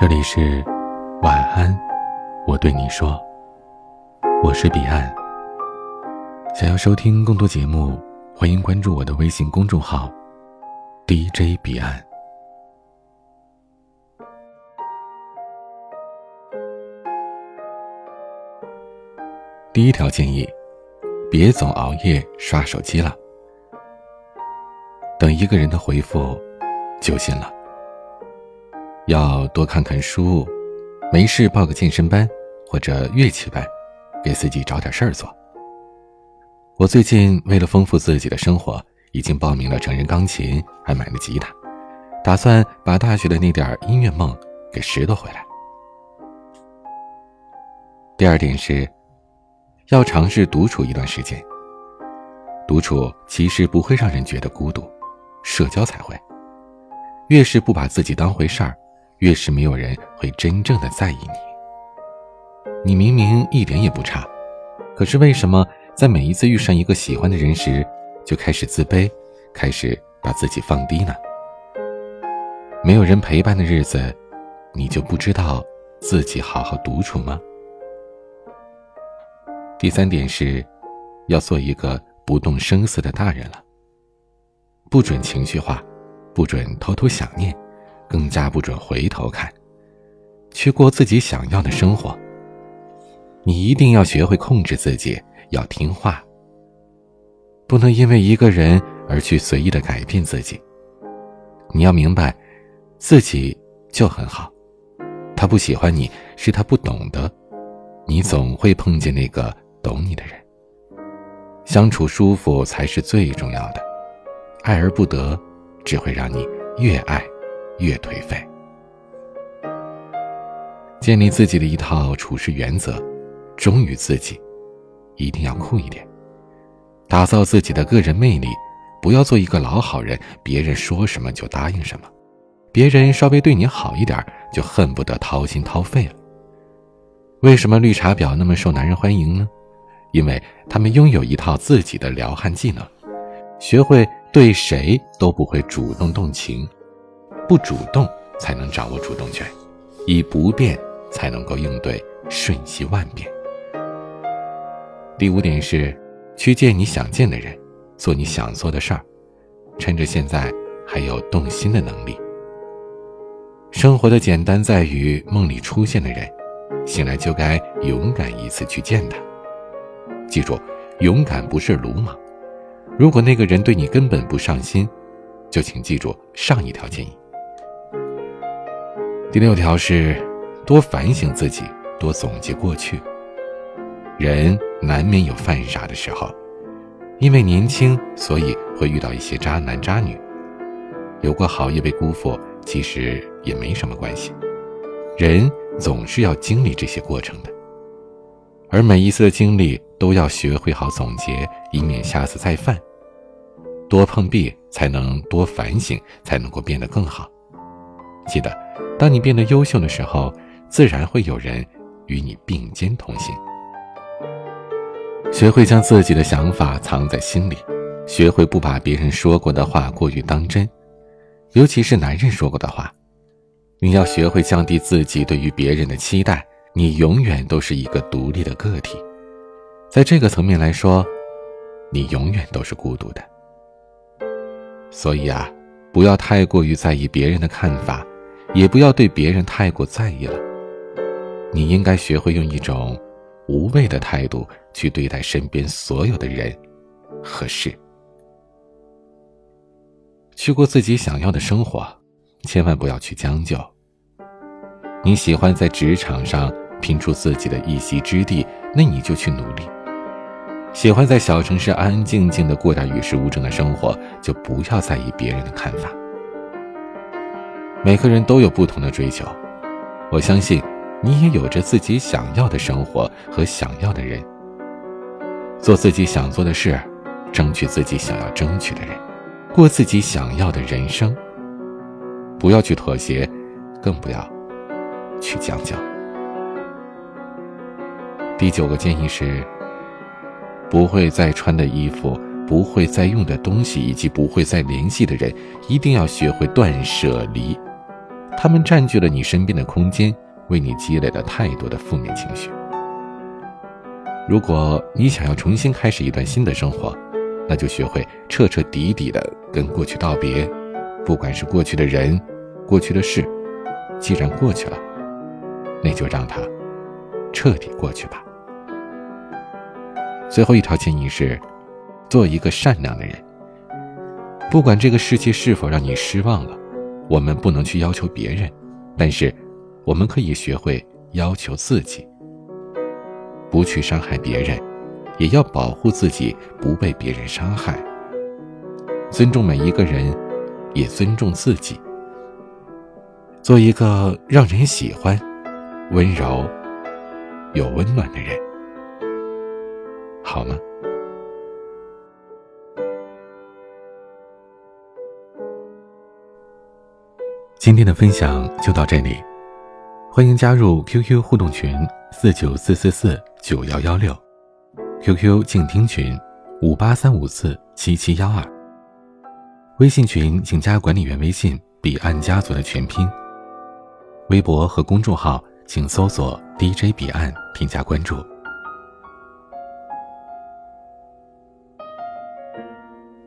这里是晚安，我对你说，我是彼岸。想要收听更多节目，欢迎关注我的微信公众号 DJ 彼岸。第一条建议，别总熬夜刷手机了，等一个人的回复就行了。要多看看书，没事报个健身班或者乐器班，给自己找点事儿做。我最近为了丰富自己的生活，已经报名了成人钢琴，还买了吉他，打算把大学的那点音乐梦给拾掇回来。第二点是，要尝试独处一段时间。独处其实不会让人觉得孤独，社交才会。越是不把自己当回事儿。越是没有人会真正的在意你。你明明一点也不差，可是为什么在每一次遇上一个喜欢的人时，就开始自卑，开始把自己放低呢？没有人陪伴的日子，你就不知道自己好好独处吗？第三点是，要做一个不动声色的大人了。不准情绪化，不准偷偷想念。更加不准回头看，去过自己想要的生活。你一定要学会控制自己，要听话。不能因为一个人而去随意的改变自己。你要明白，自己就很好。他不喜欢你是他不懂得，你总会碰见那个懂你的人。相处舒服才是最重要的，爱而不得，只会让你越爱。越颓废，建立自己的一套处事原则，忠于自己，一定要酷一点，打造自己的个人魅力，不要做一个老好人，别人说什么就答应什么，别人稍微对你好一点就恨不得掏心掏肺了。为什么绿茶婊那么受男人欢迎呢？因为他们拥有一套自己的撩汉技能，学会对谁都不会主动动情。不主动才能掌握主动权，以不变才能够应对瞬息万变。第五点是，去见你想见的人，做你想做的事儿，趁着现在还有动心的能力。生活的简单在于梦里出现的人，醒来就该勇敢一次去见他。记住，勇敢不是鲁莽。如果那个人对你根本不上心，就请记住上一条建议。第六条是，多反省自己，多总结过去。人难免有犯傻的时候，因为年轻，所以会遇到一些渣男渣女。有过好也被辜负，其实也没什么关系。人总是要经历这些过程的，而每一次的经历都要学会好总结，以免下次再犯。多碰壁，才能多反省，才能够变得更好。记得。当你变得优秀的时候，自然会有人与你并肩同行。学会将自己的想法藏在心里，学会不把别人说过的话过于当真，尤其是男人说过的话。你要学会降低自己对于别人的期待，你永远都是一个独立的个体。在这个层面来说，你永远都是孤独的。所以啊，不要太过于在意别人的看法。也不要对别人太过在意了。你应该学会用一种无畏的态度去对待身边所有的人和事。去过自己想要的生活，千万不要去将就。你喜欢在职场上拼出自己的一席之地，那你就去努力。喜欢在小城市安安静静的过点与世无争的生活，就不要在意别人的看法。每个人都有不同的追求，我相信你也有着自己想要的生活和想要的人。做自己想做的事，争取自己想要争取的人，过自己想要的人生。不要去妥协，更不要去将就。第九个建议是：不会再穿的衣服，不会再用的东西，以及不会再联系的人，一定要学会断舍离。他们占据了你身边的空间，为你积累了太多的负面情绪。如果你想要重新开始一段新的生活，那就学会彻彻底底的跟过去道别，不管是过去的人、过去的事，既然过去了，那就让它彻底过去吧。最后一条建议是，做一个善良的人。不管这个世界是否让你失望了，我们不能去要求别人，但是我们可以学会要求自己。不去伤害别人，也要保护自己不被别人伤害。尊重每一个人，也尊重自己。做一个让人喜欢、温柔、有温暖的人，好吗？今天的分享就到这里，欢迎加入 QQ 互动群四九四四四。九幺幺六，QQ 静听群五八三五四七七幺二，微信群请加管理员微信彼岸家族的全拼，微博和公众号请搜索 DJ 彼岸添加关注。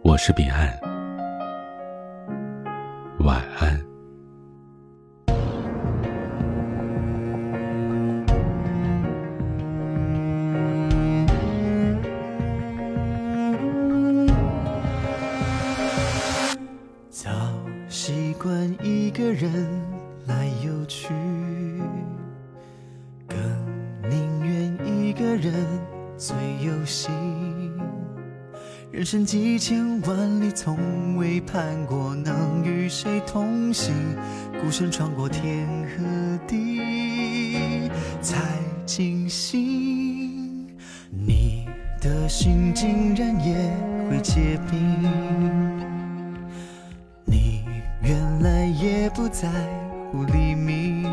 我是彼岸，晚安。个人来又去，更宁愿一个人最有心。人生几千万里，从未盼过能与谁同行。孤身穿过天和地，才惊醒。你的心竟然也会结冰。也不在乎黎明，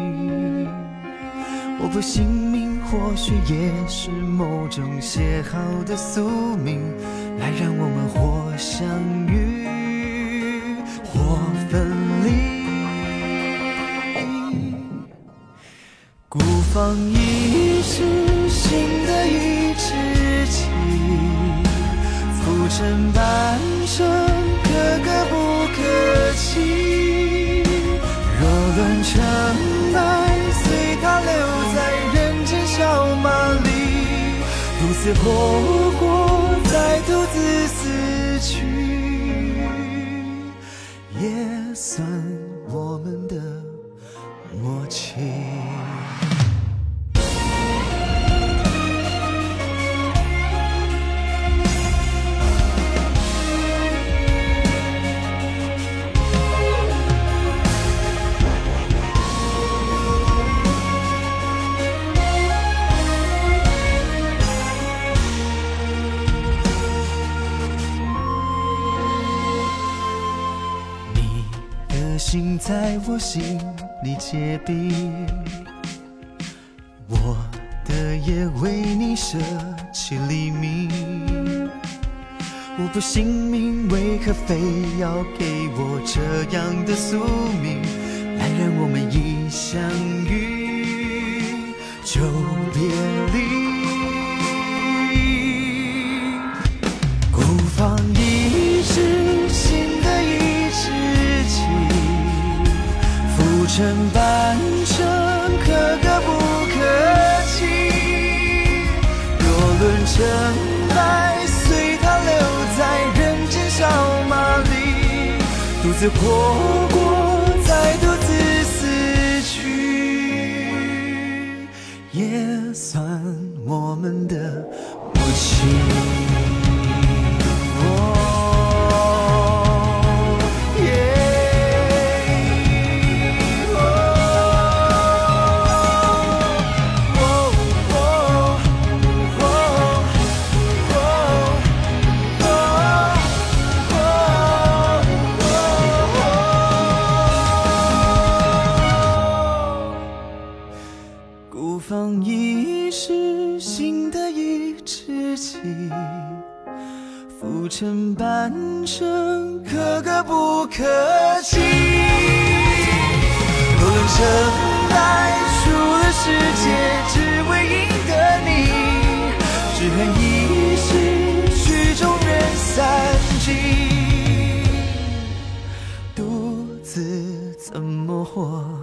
我不信命，或许也是某种写好的宿命，来让我们或相遇，或分离。孤芳一世，心的一知己，浮沉半生，可歌不可泣。论成败，随他留在人间小马里，独自活过，再独自死去，也算在我心里结冰，我的夜为你舍弃黎明。我不信命，为何非要给我这样的宿命，来让我们一相遇就别离？浮尘半生，可歌不可泣。若论成败，随他留在人间小马里，独自活过，再独自死去，也算我们的默契。生，可歌不可泣。无论成败输了世界，只为赢得你。只恨一时曲终人散尽，独自怎么活？